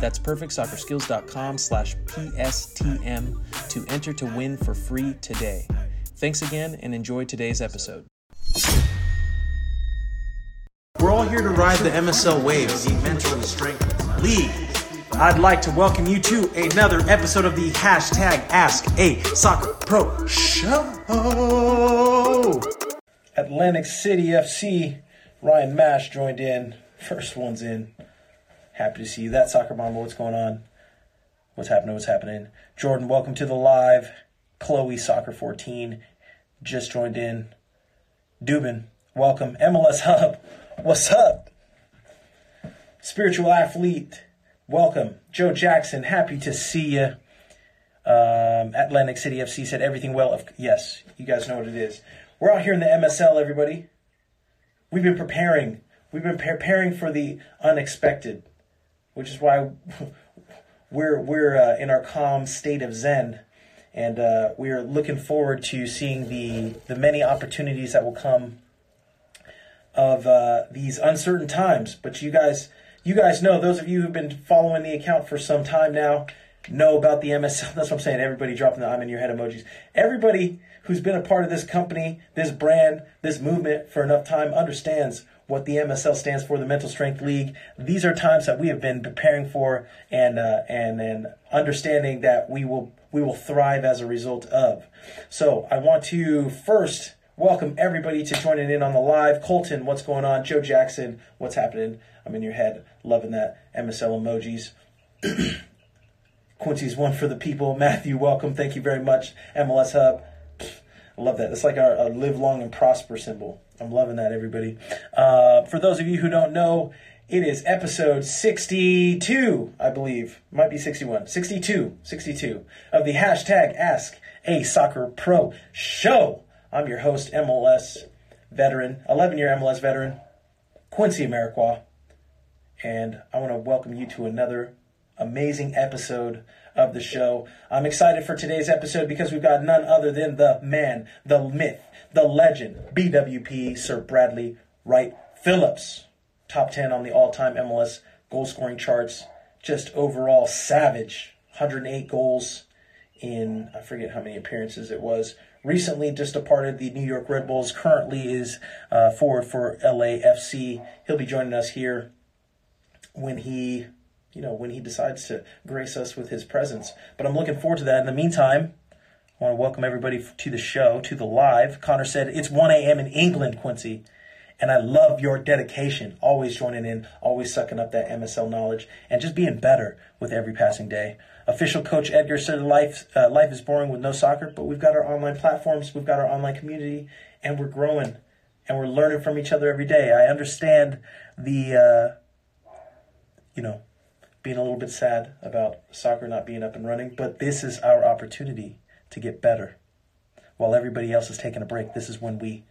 That's perfectsoccerskills.com slash PSTM to enter to win for free today. Thanks again and enjoy today's episode. We're all here to ride the MSL wave, the Mental Strength League. I'd like to welcome you to another episode of the hashtag Ask a Soccer Pro Show. Atlantic City FC, Ryan Mash joined in. First one's in. Happy to see you. That soccer mama, what's going on? What's happening? What's happening? Jordan, welcome to the live. Chloe Soccer 14 just joined in. Dubin, welcome. MLS Hub, what's up? Spiritual athlete, welcome. Joe Jackson, happy to see you. Um, Atlantic City FC said everything well. Of, yes, you guys know what it is. We're out here in the MSL, everybody. We've been preparing. We've been preparing for the unexpected which is why we're we're uh, in our calm state of zen, and uh, we are looking forward to seeing the the many opportunities that will come of uh, these uncertain times. But you guys, you guys know those of you who've been following the account for some time now know about the MSL. That's what I'm saying. Everybody dropping the I'm in your head emojis. Everybody who's been a part of this company, this brand, this movement for enough time understands what the MSL stands for, the Mental Strength League. These are times that we have been preparing for and uh, and and understanding that we will we will thrive as a result of. So I want to first welcome everybody to joining in on the live. Colton, what's going on? Joe Jackson, what's happening? I'm in your head, loving that MSL emojis. Quincy's one for the people. Matthew, welcome. Thank you very much. MLS Hub. Love that. It's like our, our live long and prosper symbol. I'm loving that, everybody. Uh, for those of you who don't know, it is episode 62, I believe. Might be 61. 62. 62 of the hashtag Ask a Soccer Pro show. I'm your host, MLS veteran, 11 year MLS veteran, Quincy Amarikwa. And I want to welcome you to another amazing episode of the show. I'm excited for today's episode because we've got none other than the man, the myth, the legend, BWP Sir Bradley Wright Phillips. Top 10 on the all time MLS goal scoring charts. Just overall savage. 108 goals in, I forget how many appearances it was. Recently just departed the New York Red Bulls. Currently is uh, forward for LAFC. He'll be joining us here when he you know, when he decides to grace us with his presence. But I'm looking forward to that. In the meantime, I want to welcome everybody to the show, to the live. Connor said, It's 1 a.m. in England, Quincy. And I love your dedication, always joining in, always sucking up that MSL knowledge, and just being better with every passing day. Official coach Edgar said life, uh, life is boring with no soccer, but we've got our online platforms, we've got our online community, and we're growing, and we're learning from each other every day. I understand the, uh, you know, being a little bit sad about soccer not being up and running, but this is our opportunity to get better. While everybody else is taking a break, this is when we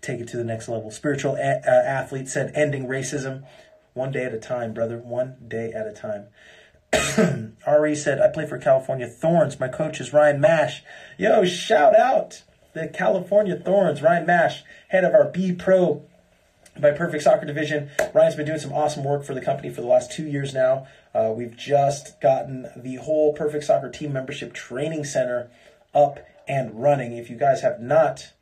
take it to the next level. Spiritual a- uh, athlete said, ending racism one day at a time, brother, one day at a time. Ari said, I play for California Thorns. My coach is Ryan Mash. Yo, shout out the California Thorns. Ryan Mash, head of our B Pro by Perfect Soccer Division. Ryan's been doing some awesome work for the company for the last two years now. Uh, we've just gotten the whole Perfect Soccer Team Membership Training Center up and running. If you guys have not,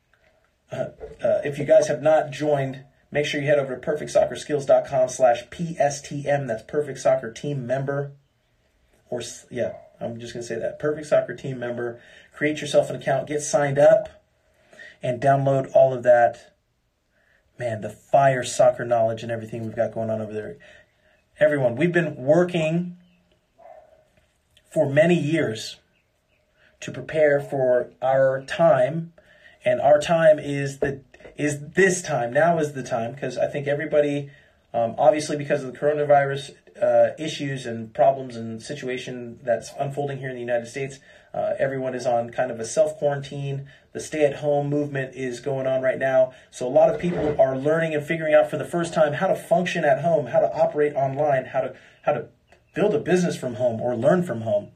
uh, uh, if you guys have not joined, make sure you head over to perfectsoccerskills.com slash PSTM. That's Perfect Soccer Team Member. Or, yeah, I'm just going to say that. Perfect Soccer Team Member. Create yourself an account, get signed up, and download all of that man, the fire soccer knowledge and everything we've got going on over there. Everyone, we've been working for many years to prepare for our time, and our time is the is this time. Now is the time because I think everybody, um, obviously because of the coronavirus uh, issues and problems and situation that's unfolding here in the United States. Uh, everyone is on kind of a self quarantine. The stay at home movement is going on right now. So a lot of people are learning and figuring out for the first time how to function at home, how to operate online, how to how to build a business from home or learn from home.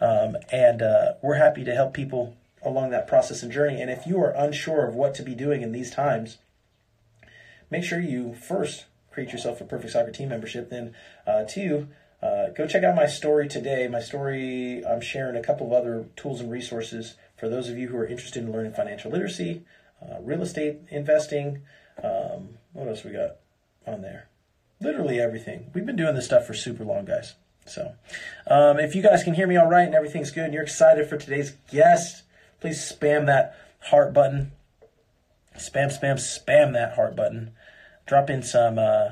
Um, and uh, we're happy to help people along that process and journey. And if you are unsure of what to be doing in these times, make sure you first create yourself a perfect soccer team membership. Then, uh, two, uh, go check out my story today. My story, I'm sharing a couple of other tools and resources for those of you who are interested in learning financial literacy, uh, real estate investing. Um, what else we got on there? Literally everything. We've been doing this stuff for super long, guys. So, um, if you guys can hear me all right and everything's good and you're excited for today's guest, please spam that heart button. Spam, spam, spam that heart button. Drop in some, uh,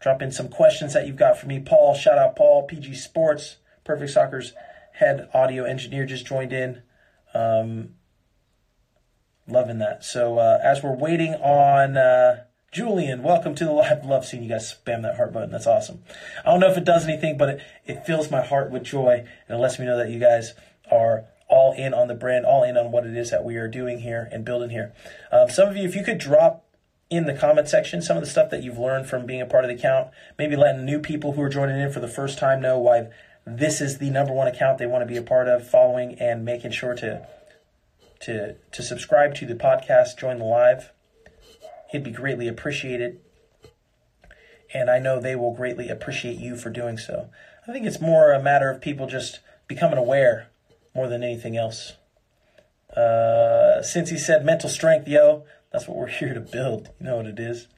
drop in some questions that you've got for me. Paul, shout out Paul, PG Sports, Perfect Soccer's head audio engineer just joined in. Um, loving that. So uh, as we're waiting on uh, Julian, welcome to the live. Love seeing you guys spam that heart button. That's awesome. I don't know if it does anything, but it, it fills my heart with joy and it lets me know that you guys are all in on the brand, all in on what it is that we are doing here and building here. Um, some of you, if you could drop in the comment section some of the stuff that you've learned from being a part of the account, maybe letting new people who are joining in for the first time know why this is the number one account they want to be a part of, following and making sure to to to subscribe to the podcast, join the live. It'd be greatly appreciated. And I know they will greatly appreciate you for doing so. I think it's more a matter of people just becoming aware more than anything else. Uh, since he said mental strength, yo, that's what we're here to build. You know what it is.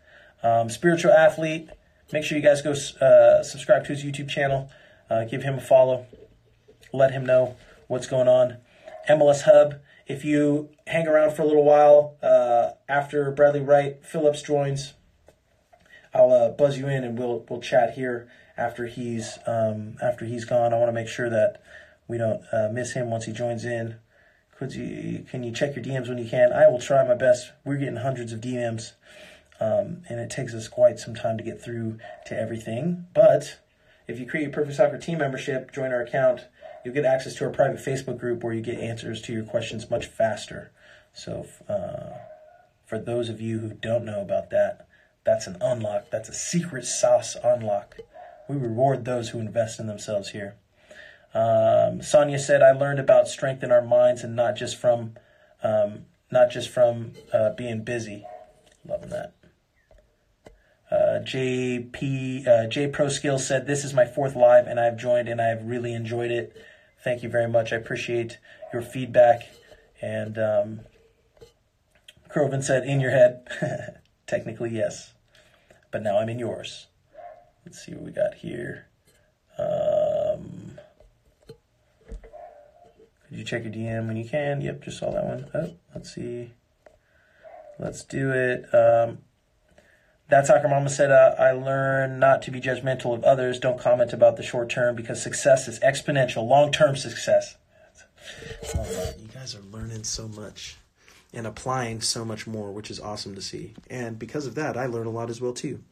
Um, spiritual athlete. Make sure you guys go uh, subscribe to his YouTube channel. Uh, give him a follow. Let him know what's going on. MLS Hub. If you hang around for a little while uh, after Bradley Wright Phillips joins, I'll uh, buzz you in and we'll we'll chat here after he's um, after he's gone. I want to make sure that we don't uh, miss him once he joins in. Can you check your DMs when you can? I will try my best. We're getting hundreds of DMs, um, and it takes us quite some time to get through to everything. But if you create a Perfect Soccer team membership, join our account, you'll get access to our private Facebook group where you get answers to your questions much faster. So, uh, for those of you who don't know about that, that's an unlock. That's a secret sauce unlock. We reward those who invest in themselves here. Um, Sonia said, "I learned about strength in our minds, and not just from, um, not just from uh, being busy." Loving that. Uh, JP uh, J Pro Skills said, "This is my fourth live, and I've joined, and I've really enjoyed it. Thank you very much. I appreciate your feedback." And um, Croven said, "In your head, technically yes, but now I'm in yours." Let's see what we got here. Um, could you check your DM when you can? Yep, just saw that one. Oh, let's see. Let's do it. Um, that soccer mama said, uh, I learned not to be judgmental of others. Don't comment about the short term because success is exponential, long term success. You guys are learning so much and applying so much more, which is awesome to see. And because of that, I learn a lot as well, too.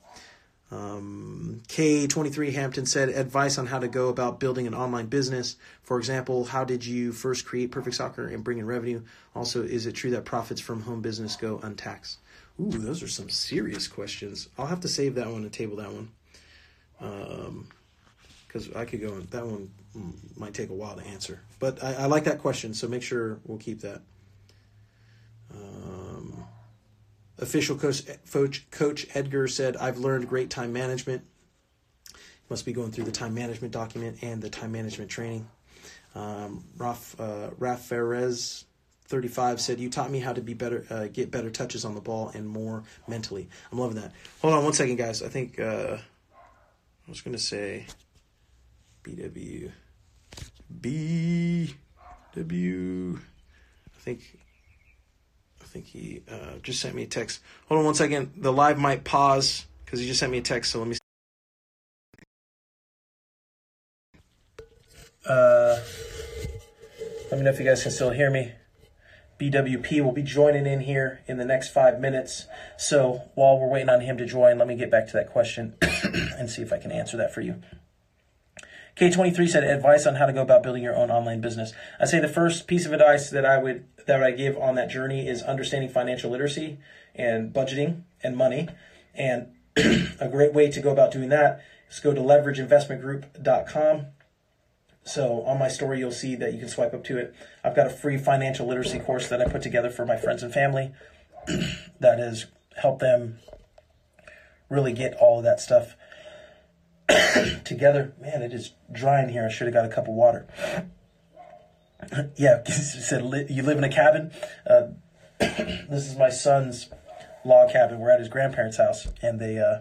Um, K23 Hampton said advice on how to go about building an online business. For example, how did you first create Perfect Soccer and bring in revenue? Also, is it true that profits from home business go untaxed? Ooh, those are some serious questions. I'll have to save that one and table that one. Um, because I could go on that one might take a while to answer, but I, I like that question, so make sure we'll keep that. Um, official coach, coach Edgar said, "I've learned great time management. Must be going through the time management document and the time management training." Um, Raf uh, Raf Ferez 35 said, You taught me how to be better, uh, get better touches on the ball and more mentally. I'm loving that. Hold on one second, guys. I think uh, I was going to say BW. BW. I think. I think he uh, just sent me a text. Hold on one second. The live might pause because he just sent me a text. So let me. Uh, let me know if you guys can still hear me. BWP will be joining in here in the next five minutes. So while we're waiting on him to join, let me get back to that question and see if I can answer that for you. K23 said advice on how to go about building your own online business. I say the first piece of advice that I would that I give on that journey is understanding financial literacy and budgeting and money. And a great way to go about doing that is go to leverageinvestmentgroup.com. So on my story, you'll see that you can swipe up to it. I've got a free financial literacy course that I put together for my friends and family that has helped them really get all of that stuff together. Man, it is dry in here. I should have got a cup of water. yeah, said you live in a cabin. Uh, this is my son's log cabin. We're at his grandparents' house, and they uh,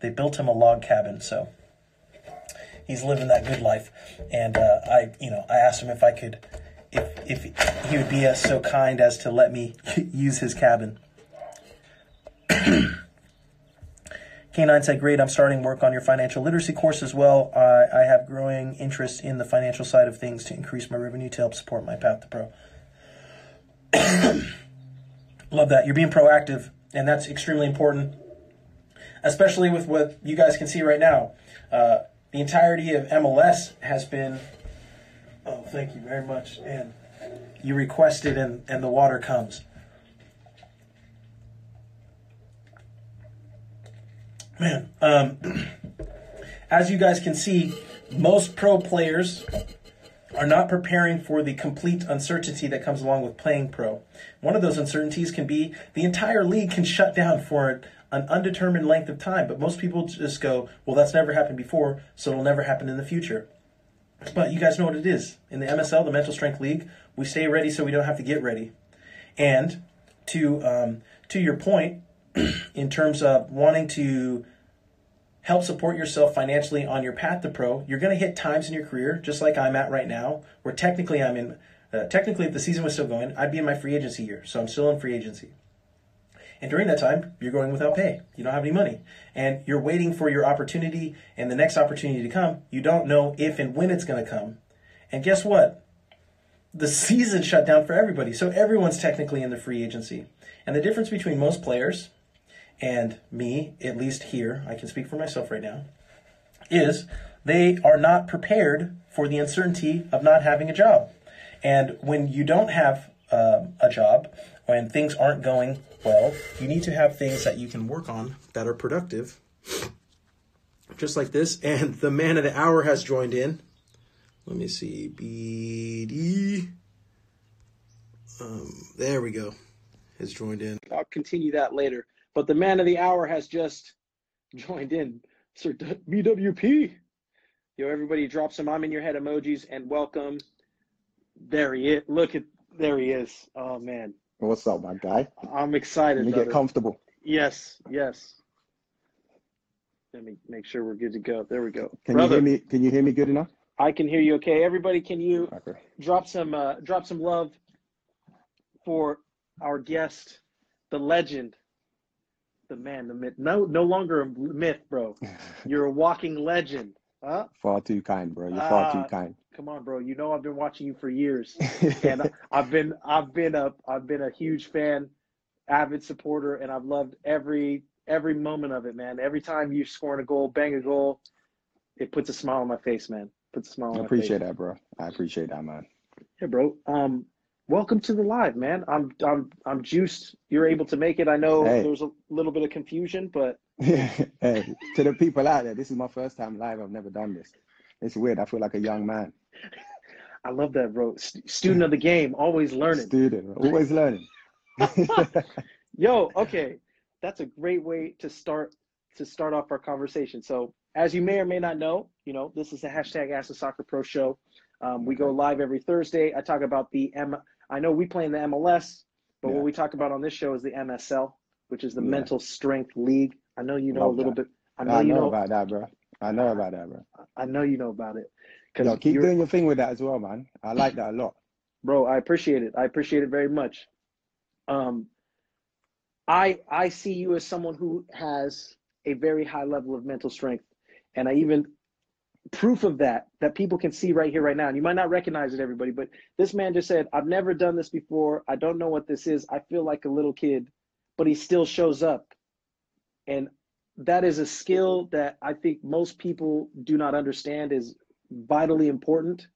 they built him a log cabin. So he's living that good life. And uh, I, you know, I asked him if I could, if if he would be so kind as to let me use his cabin. K9 said, Great, I'm starting work on your financial literacy course as well. I, I have growing interest in the financial side of things to increase my revenue to help support my path to pro. Love that. You're being proactive, and that's extremely important, especially with what you guys can see right now. Uh, the entirety of MLS has been. Oh, thank you very much. And you requested, and, and the water comes. Man, um, as you guys can see, most pro players are not preparing for the complete uncertainty that comes along with playing pro. One of those uncertainties can be the entire league can shut down for an undetermined length of time, but most people just go, well, that's never happened before, so it'll never happen in the future. But you guys know what it is. In the MSL, the Mental Strength League, we stay ready so we don't have to get ready. And to um, to your point, in terms of wanting to help support yourself financially on your path to pro, you're going to hit times in your career, just like I'm at right now, where technically I'm in, uh, technically if the season was still going, I'd be in my free agency year. So I'm still in free agency. And during that time, you're going without pay. You don't have any money. And you're waiting for your opportunity and the next opportunity to come. You don't know if and when it's going to come. And guess what? The season shut down for everybody. So everyone's technically in the free agency. And the difference between most players and me, at least here, I can speak for myself right now, is they are not prepared for the uncertainty of not having a job. And when you don't have um, a job, when things aren't going well, you need to have things that you can work on that are productive. Just like this. And the man of the hour has joined in. Let me see. BD. Um, there we go. Has joined in. I'll continue that later. But the man of the hour has just joined in. Sir BWP. Yo, everybody drop some I'm in your head emojis and welcome. There he is. Look at there he is. Oh man. What's up, my guy? I'm excited. Let me get comfortable. Yes, yes. Let me make sure we're good to go. There we go. Can brother, you hear me? Can you hear me good enough? I can hear you okay. Everybody, can you Okay. drop some uh, drop some love for our guest, the legend, the man, the myth. No, no longer a myth, bro. You're a walking legend. Huh? Far too kind, bro. You're far Ah. too kind. Come on, bro. You know I've been watching you for years, and I've been I've been a I've been a huge fan, avid supporter, and I've loved every every moment of it, man. Every time you scoring a goal, bang a goal, it puts a smile on my face, man. Puts a smile on I appreciate that, bro. I appreciate that, man. Yeah, bro. Um, welcome to the live, man. I'm I'm I'm juiced. You're able to make it. I know Hey. there's a little bit of confusion, but hey, to the people out there, this is my first time live. I've never done this. It's weird. I feel like a young man. I love that, bro. St- student of the game, always learning. Student, always learning. Yo, okay, that's a great way to start to start off our conversation. So, as you may or may not know, you know this is the hashtag Ask the Soccer Pro Show. Um, we go live every Thursday. I talk about the M. I know we play in the MLS, but Yeah. what we talk about on this show is the MSL, which is the Yeah. Mental Strength League. I know you know Love a little that. bit. I know I you know know. about that, bro. I know about that, bro. I know you know about it. Yo, Because keep doing your thing with that as well, man. I like that a lot. bro i appreciate it i appreciate it very much um i i see you as someone who has a very high level of mental strength and i even proof of that that people can see right here, right now. And you might not recognize it, everybody, but this man just said, I've never done this before. I don't know what this is. I feel like a little kid, but he still shows up. And that is a skill that I think most people do not understand is vitally important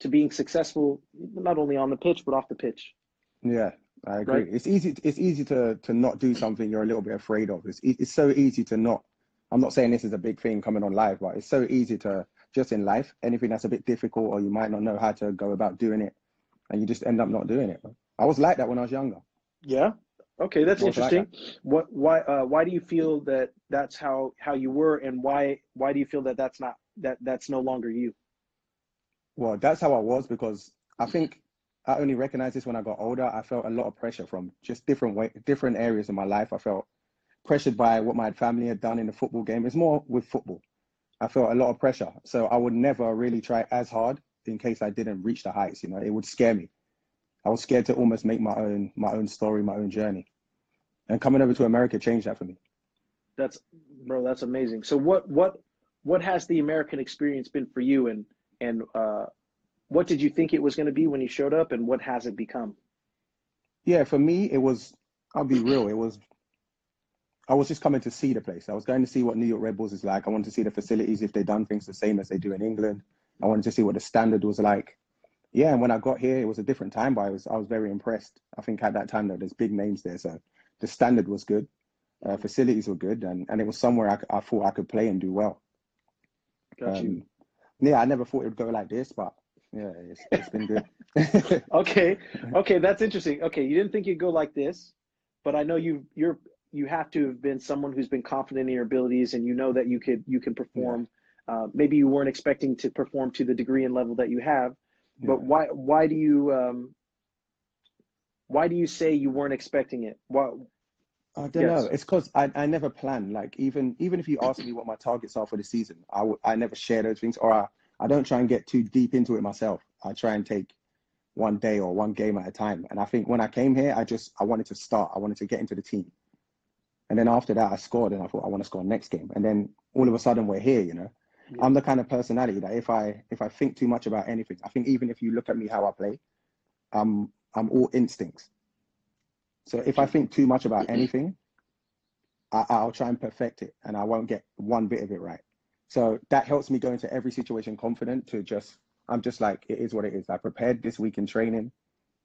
to being successful, not only on the pitch, but off the pitch. Yeah, I agree. Right. It's easy. It's easy to to not do something you're a little bit afraid of. It's it's so easy to not. I'm not saying this is a big thing coming on live, but it's so easy to just in life anything that's a bit difficult or you might not know how to go about doing it, and you just end up not doing it. I was like that when I was younger. Yeah. Okay, that's Well, like interesting. What why uh, why do you feel that that's how how you were and why why do you feel that that's not that that's no longer you? Well, that's how I was because I think I only recognized this when I got older. I felt a lot of pressure from just different way, different areas in my life. I felt pressured by what my family had done in the football game. It's more with football. I felt a lot of pressure, so I would never really try as hard in case I didn't reach the heights. You know, it would scare me. I was scared to almost make my own my own story, my own journey. And coming over to America changed that for me. That's bro, that's amazing. So what what what has the American experience been for you and and uh what did you think it was going to be when you showed up and what has it become? Yeah, for me, it was, I'll be real, it was, I was just coming to see the place. I was going to see what New York Red Bulls is like. I wanted to see the facilities, if they've done things the same as they do in England. I wanted to see what the standard was like. Yeah, and when I got here, it was a different time, but I was, I was very impressed. I think at that time, though, there's big names there. So the standard was good, uh, facilities were good, and, and it was somewhere I, I thought I could play and do well. Got you. Um, yeah, I never thought it would go like this, but yeah, it's, it's been good. Okay. Okay, that's interesting. Okay, you didn't think you'd go like this, but I know you you're you have to have been someone who's been confident in your abilities and you know that you could you can perform. Uh, maybe you weren't expecting to perform to the degree and level that you have, but why why do you um why do you say you weren't expecting it? Why I don't Yes. know. It's because I, I never plan. Like even even if you ask me what my targets are for the season, I w- I never share those things, or I, I don't try and get too deep into it myself. I try and take one day or one game at a time. And I think when I came here, I just I wanted to start. I wanted to get into the team, and then after that, I scored, and I thought I want to score next game. And then all of a sudden, we're here. You know, Yeah. I'm the kind of personality that if I if I think too much about anything, I think even if you look at me how I play, I'm I'm all instincts. So if I think too much about anything, I, I'll try and perfect it, and I won't get one bit of it right. So that helps me go into every situation confident. To just, I'm just like it is what it is. I prepared this week in training.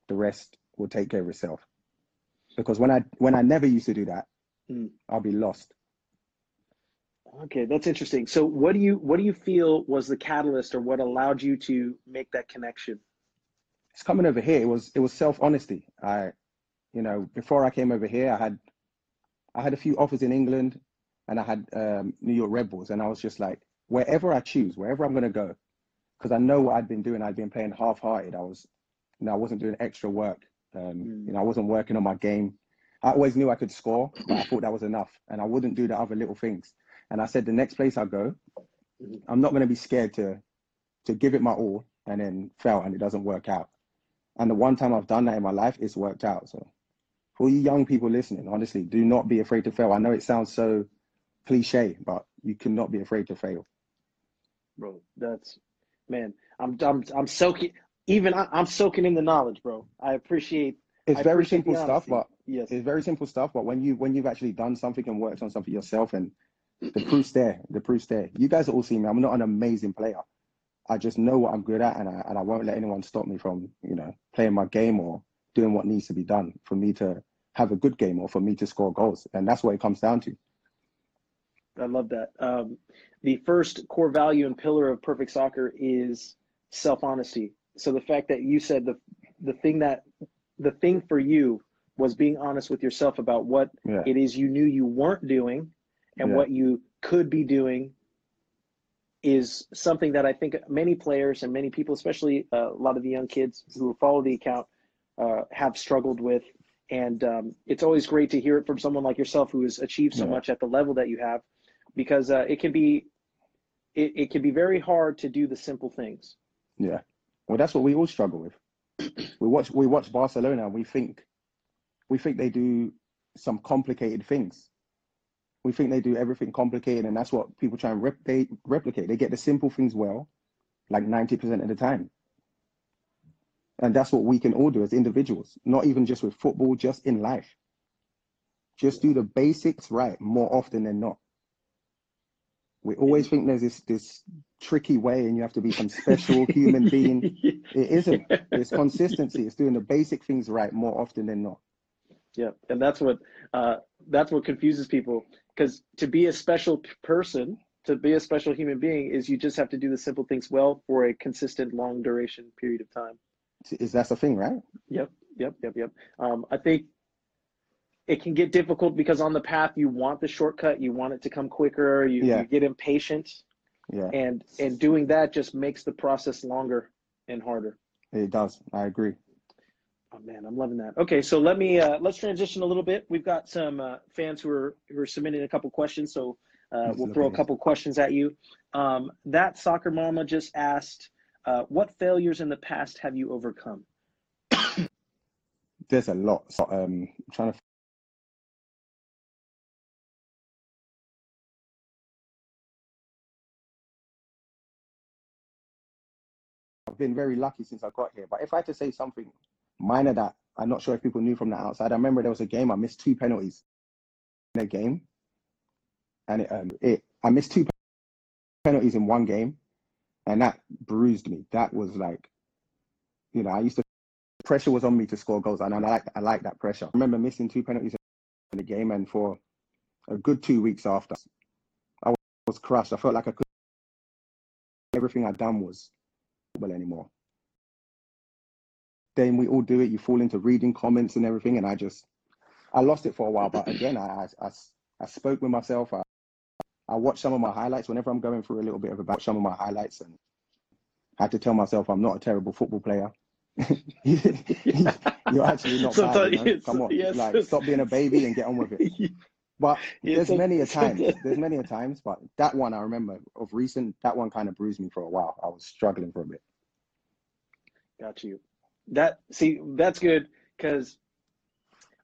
The rest will take care of itself. Because when I when I never used to do that, Mm. I'll be lost. Okay, that's interesting. So what do you what do you feel was the catalyst or what allowed you to make that connection? It's coming over here. It was it was self honesty. I, you know, before I came over here, I had I had a few offers in England, and I had um, New York Red Bulls, and I was just like, wherever I choose, wherever I'm gonna go, because I know what I'd been doing. I'd been playing half-hearted. I was, you know, I wasn't doing extra work. Um, Mm. You know, I wasn't working on my game. I always knew I could score, but I thought that was enough, and I wouldn't do the other little things. And I said, the next place I go. I'm not gonna be scared to to give it my all and then fail and it doesn't work out. And the one time I've done that in my life, it's worked out. So for you young people listening, honestly, do not be afraid to fail. I know it sounds so cliche, but you cannot be afraid to fail. Bro, that's man, I'm I'm I'm soaking even I, I'm soaking in the knowledge, bro. I appreciate It's I very appreciate simple stuff, but yes. it's very simple stuff. But when you when you've actually done something and worked on something yourself, and the proof's there, the proof's there. You guys all see me. I'm not an amazing player. I just know what I'm good at, and I and I won't let anyone stop me from you know playing my game or doing what needs to be done for me to have a good game or for me to score goals. And that's what it comes down to. I love that. Um, the first core value and pillar of perfect soccer is self honesty. So the fact that you said the the thing that the thing for you was being honest with yourself about what Yeah. it is you knew you weren't doing and Yeah. what you could be doing is something that I think many players and many people, especially uh, a lot of the young kids who follow the account, uh, have struggled with. And um, it's always great to hear it from someone like yourself who has achieved so Yeah. much at the level that you have, because uh, it can be it, it can be very hard to do the simple things. Yeah. Well, that's what we all struggle with. We watch we watch Barcelona and we think we think they do some complicated things. We think they do everything complicated, and that's what people try and replicate. Replicate. They get the simple things well, like ninety percent of the time. And that's what we can all do as individuals, not even just with football, just in life. Just do the basics right more often than not. We always think there's this this tricky way and you have to be some special human being. It isn't. It's consistency. It's doing the basic things right more often than not. Yeah, and that's what uh, that's what confuses people. Because to be a special person, to be a special human being, is you just have to do the simple things well for a consistent, long duration period of time. Is that's the thing, right? Yep, yep, yep, yep. Um, I think it can get difficult because on the path you want the shortcut, you want it to come quicker, you, Yeah. you get impatient, Yeah, and and doing that just makes the process longer and harder. it does. I agree. Oh man, I'm loving that. Okay, so let me uh, let's transition a little bit. We've got some uh, fans who are who are submitting a couple questions, so uh, we'll throw a couple questions at you. Um, that soccer mama just asked, uh, "What failures in the past have you overcome?" There's a lot. So, um, I'm trying to. I've been very lucky since I got here. But if I had to say something minor that I'm not sure if people knew from the outside, I remember there was a game I missed two penalties in a game, and it, um, it I missed two penalties in one game, and that bruised me. That was like, you know, I used to pressure was on me to score goals, and I like I like that pressure. I remember missing two penalties in the game, and for a good two weeks after, I was crushed. I felt like I could everything I'd done was well anymore. Then we all do it. You fall into reading comments and everything, and I just I lost it for a while. But again, I I, I, I spoke with myself. I, I watched some of my highlights whenever I'm going through a little bit of a battle. Some of my highlights, and had to tell myself I'm not a terrible football player. You're actually not bad. you know? Come on, yes. like stop being a baby and get on with it. But there's many a times. There's many a times, but that one I remember of recent. That one kind of bruised me for a while. I was struggling for a bit. Got you. That see, that's good because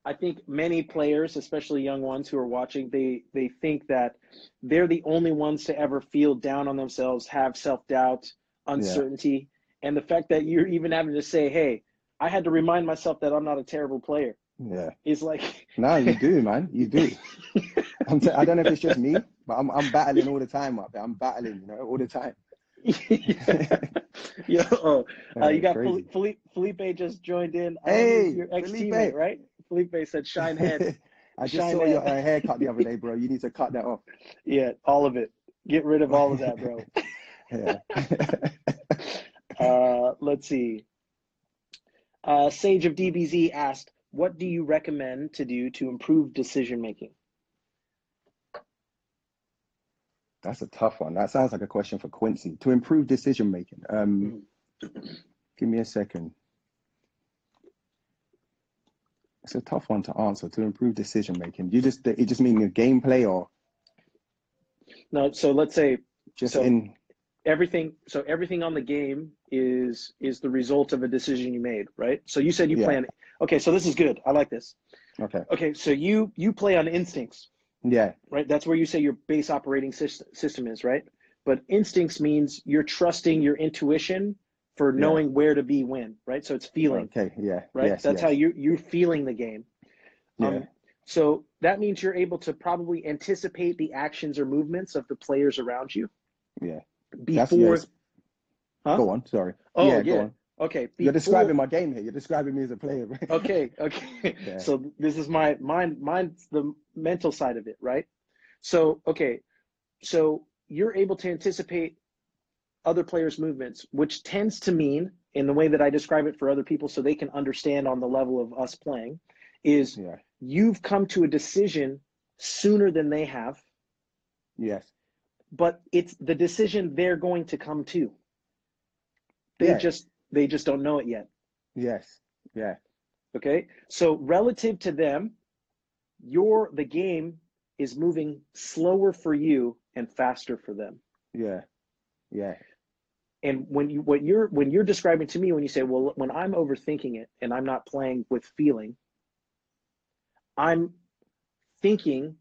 I think many players, especially young ones who are watching, they they think that they're the only ones to ever feel down on themselves, have self doubt, uncertainty, and the fact that you're even having to say, "Hey, I had to remind myself that I'm not a terrible player," Yeah. is like, No, you do, man. You do. I'm t- I don't know if it's just me, but I'm I'm battling all the time up there. I'm battling, you know, all the time. Yo, oh, uh, you got crazy. Felipe, Felipe just joined in. Hey, believe your ex Felipe. teammate, right? Felipe said, "Shine head." I just Shine saw your head. uh, haircut the other day, bro. You need to cut that off. Yeah, all of it. Get rid of all of that, bro. Yeah. Uh, let's see. Uh, Sage of DBZ asked, "What do you recommend to do to improve decision making?" That's a tough one. That sounds like a question for Quincy. To improve decision making. Um, give me a second. It's a tough one to answer. To improve decision making, you just it just mean your gameplay or No, so let's say just So- in everything. So everything on the game is is the result of a decision you made, right? So you said you Yeah. play on. Okay, so this is good. I like this. okay. Okay, so you you play on instincts, Yeah, right? That's where you say your base operating system is, right? But instincts means you're trusting your intuition for Yeah. knowing where to be when, right? So it's feeling. okay, yeah, right? yes, That's yes. how you you're feeling the game. Yeah. Um, so that means you're able to probably anticipate the actions or movements of the players around you Yeah. before. Yes. Huh? Go on, sorry. Oh, yeah, yeah. Okay. You're describing my game here. You're describing me as a player. right? Okay. Okay. Yeah. So this is my mine. Mine's the mental side of it, right? So okay. So you're able to anticipate other players' movements, which tends to mean, in the way that I describe it for other people, so they can understand on the level of us playing, is Yeah. you've come to a decision sooner than they have, Yes. but it's the decision they're going to come to. They Yeah. just they just don't know it yet. Yes. Yeah. Okay? So relative to them, your the game is moving slower for you and faster for them. Yeah. Yeah. And when you what you're when you're describing to me when you say, well, when I'm overthinking it and I'm not playing with feeling, I'm thinking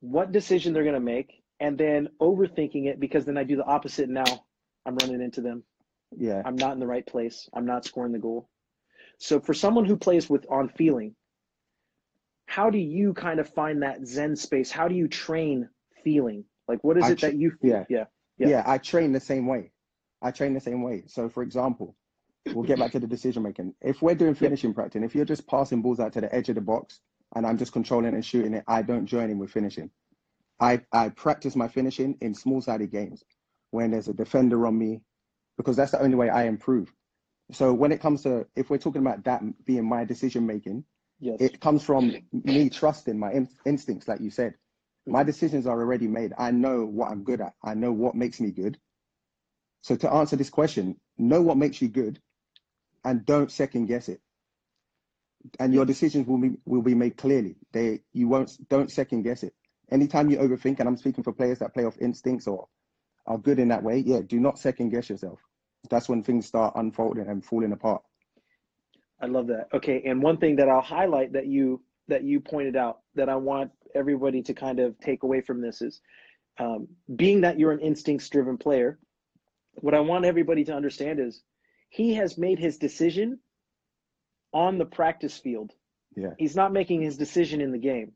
what decision they're going to make and then overthinking it because then I do the opposite and now I'm running into them. Yeah. I'm not in the right place. I'm not scoring the goal. So for someone who plays with on feeling, how do you kind of find that zen space? How do you train feeling? Like what is I it tr- that you yeah. yeah. Yeah. yeah. I train the same way. I train the same way. So, for example, we'll get back to the decision making. If we're doing finishing practice, if you're just passing balls out to the edge of the box and I'm just controlling and shooting it, I don't join in with finishing. I, I practice my finishing in small sided games when there's a defender on me because that's the only way I improve. So, when it comes to, if we're talking about that being my decision making, Yes. it comes from me trusting my in- instincts, like you said. My decisions are already made. I know what I'm good at. I know what makes me good. So to answer this question, know what makes you good, and don't second guess it. And your decisions will be will be made clearly. They you won't don't second guess it. Anytime you overthink, and I'm speaking for players that play off instincts or are good in that way, yeah, do not second guess yourself. That's when things start unfolding and falling apart. I love that. Okay, and one thing that I'll highlight that you that you pointed out that I want everybody to kind of take away from this is um, being that you're an instincts driven player. What I want everybody to understand is he has made his decision on the practice field. Yeah. He's not making his decision in the game.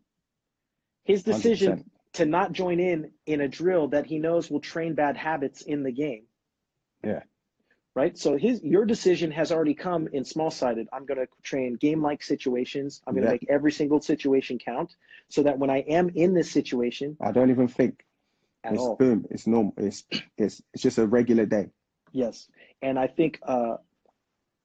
His decision 100%. to not join in in a drill that he knows will train bad habits in the game. Yeah. Right. So his your decision has already come in small sided. I'm going to train game like situations. I'm going to Yeah. make every single situation count, so that when I am in this situation I don't even think at it's all, boom. It's normal. It's it's it's just a regular day. Yes. And I think uh,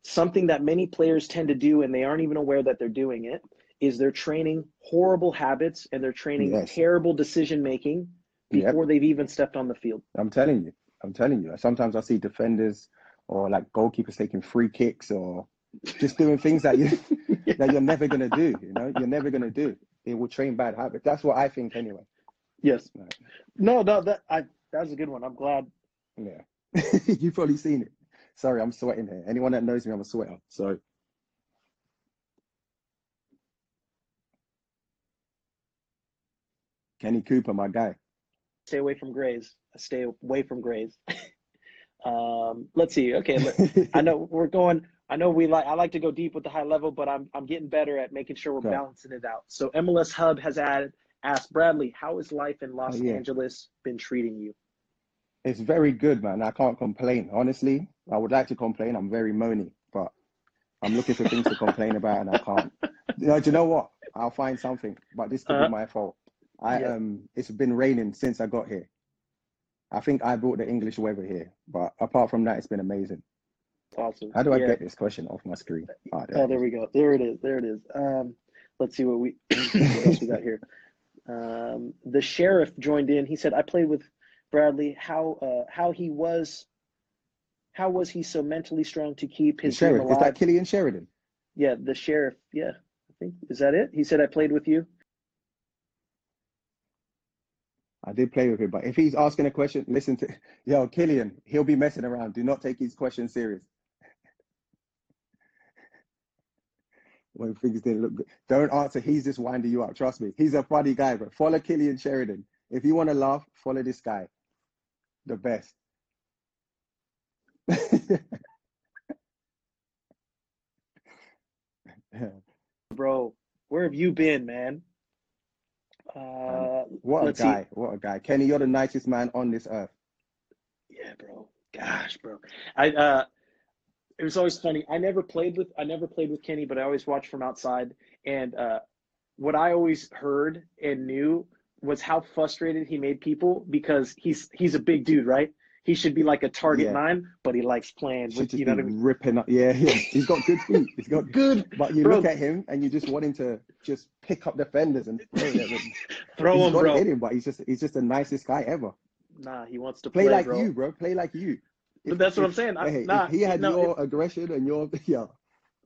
something that many players tend to do, and they aren't even aware that they're doing it, is they're training horrible habits and they're training Yes. terrible decision making Yep. before they've even stepped on the field. I'm telling you. I'm telling you. Sometimes I see defenders or like goalkeepers taking free kicks or just doing things that you that you're never gonna do. You know, you're never gonna do. It will train bad habits. That's what I think anyway. Yes. Right. No, no, that I that was a good one. I'm glad. Yeah. You've probably seen it. Sorry, I'm sweating here. Anyone that knows me, I'm a sweater. So Kenny Cooper, my guy. Stay away from grays. Stay away from grays. um, let's see. Okay, look, I know we're going. I know we like. I like to go deep with the high level, but I'm I'm getting better at making sure we're Okay. balancing it out. So MLS Hub has added asked Bradley, how has life in Los Oh, yeah. Angeles been treating you? It's very good, man. I can't complain. Honestly, I would like to complain. I'm very moany, but I'm looking for things to complain about and I can't. You know, do you know what? I'll find something, but this could Uh-huh. be my fault. I Yeah. um, it's been raining since I got here. I think I brought the English weather here, but apart from that, it's been amazing. Awesome. How do I Yeah. get this question off my screen? Oh there Oh, there we go. There it is. There it is. Um, let's see what we what else we got here. Um, the sheriff joined in. He said, "I played with Bradley. How uh, how he was, how was he so mentally strong to keep his sheriff is that Cillian Sheridan? Yeah, the sheriff. Yeah, I think is that it. He said, "I played with you." I did play with him, but if he's asking a question, listen to yo Cillian. He'll be messing around. Do not take his question serious. when things didn't look good, don't answer. He's just winding you up. Trust me, he's a funny guy. But follow Cillian Sheridan. If you want to laugh, follow this guy. The best. Bro, where have you been, man? Uh, what a Let's see. guy! What a guy! Kenny, you're the nicest man on this earth. Yeah, bro. Gosh, bro. I uh it was always funny. I never played with I never played with Kenny, but I always watched from outside. And uh what I always heard and knew was how frustrated he made people because he's he's a big dude, right? He should be like a target Yeah. nine, but he likes playing with you know what I mean? ripping up. Yeah, yeah. He's got good feet. He's got Good. But you Bro. look at him and you just want him to just pick up defenders and throw them. Throw he's him, bro. it in him, but he's just he's just the nicest guy ever. Nah, he wants to Play, play, like bro. you, bro. Play like you. But that's what I'm saying. I- hey, nah, if he had no, your aggression and your yeah,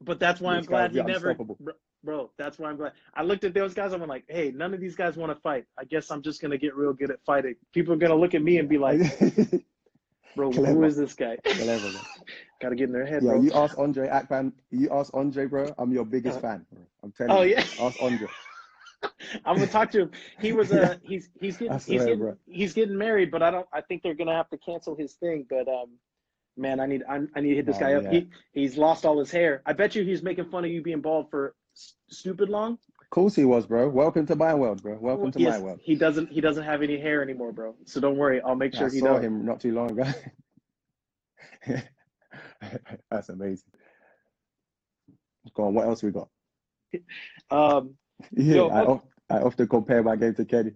But that's why I'm glad he never, bro, bro. That's why I'm glad. I looked at those guys. I'm like, hey, none of these guys want to fight. I guess I'm just gonna get real good at fighting. People are gonna look at me and be like, bro, who Clever. is this guy? Clever, man. Got to get in their head, yeah. bro. You ask Andre Akpan. You ask Andre, bro. I'm your biggest Uh, fan. Bro. I'm telling oh you. yeah. Ask Andre. I'm gonna talk to him. He was uh he's he's getting I he's getting bro. he's getting married, but I don't. I think they're gonna have to cancel his thing. But um, man, I need I, I need to hit this Oh, guy up. yeah. He he's lost all his hair. I bet you he's making fun of you being bald for stupid long. Of course he was, bro. Welcome to my world, bro. Welcome to Yes, my world. he doesn't he doesn't have any hair anymore, bro. So don't worry. I'll make sure I he saw does. him not too long ago. That's amazing. Go on, what else we got? Um, Yeah, Yo, I, of- I often compare my game to Kenny.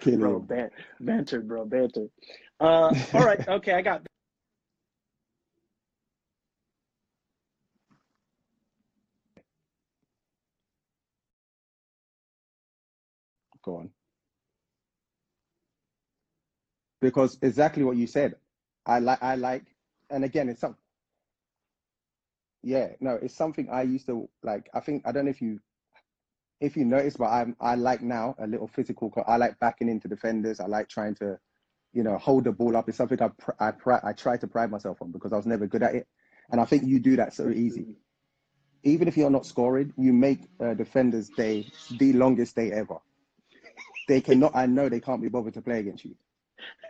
Kidding. bro, ban- banter, bro, banter. Uh, all right, okay, I got. Go on. Because exactly what you said. I like I like and again it's some yeah, no, it's something I used to like I think I don't know if you if you notice, but I'm I like now a little physical I like backing into defenders. I like trying to, you know, hold the ball up. It's something I pr- I pri- I try to pride myself on because I was never good at it. And I think you do that so easy. Even if you're not scoring, you make uh, defenders' day the longest day ever. They cannot. I know they can't be bothered to play against you,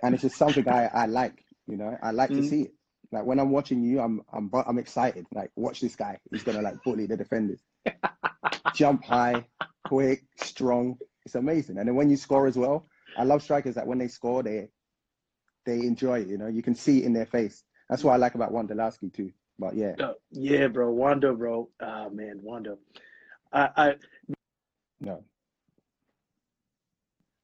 and it's just something I, I like. You know, I like to Mhm. see it. Like when I'm watching you, I'm I'm I'm excited. Like watch this guy. He's gonna like bully the defenders. Jump high, quick, strong. It's amazing. And then when you score as well, I love strikers that when they score, they they enjoy it. You know, you can see it in their face. That's what I like about Wondolowski too. But yeah, Uh, yeah, bro, Wondo, bro. Oh man, Wondo. I, I no,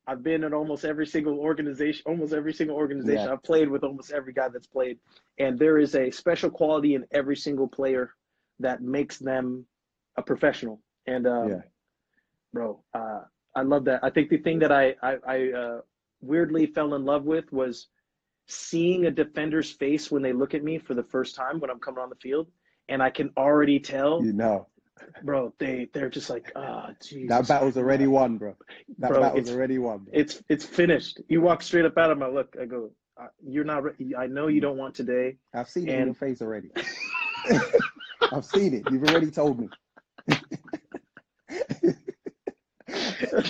I've been in almost every single organization, almost every single organization. Yeah. I've played with almost every guy that's played, and there is a special quality in every single player that makes them a professional. And um, Yeah. bro, uh, I love that. I think the thing that I I, I uh, weirdly fell in love with was seeing a defender's face when they look at me for the first time when I'm coming on the field, and I can already tell, you know bro, they they're just like, ah, oh, Jesus. that battle's already won, bro. That Bro, battle's it's- already won. Bro. It's it's finished. You walk straight up out of my look. I go, uh, you're not. Re- I know you don't want today. I've seen it in your face already. I've seen it. You've already told me.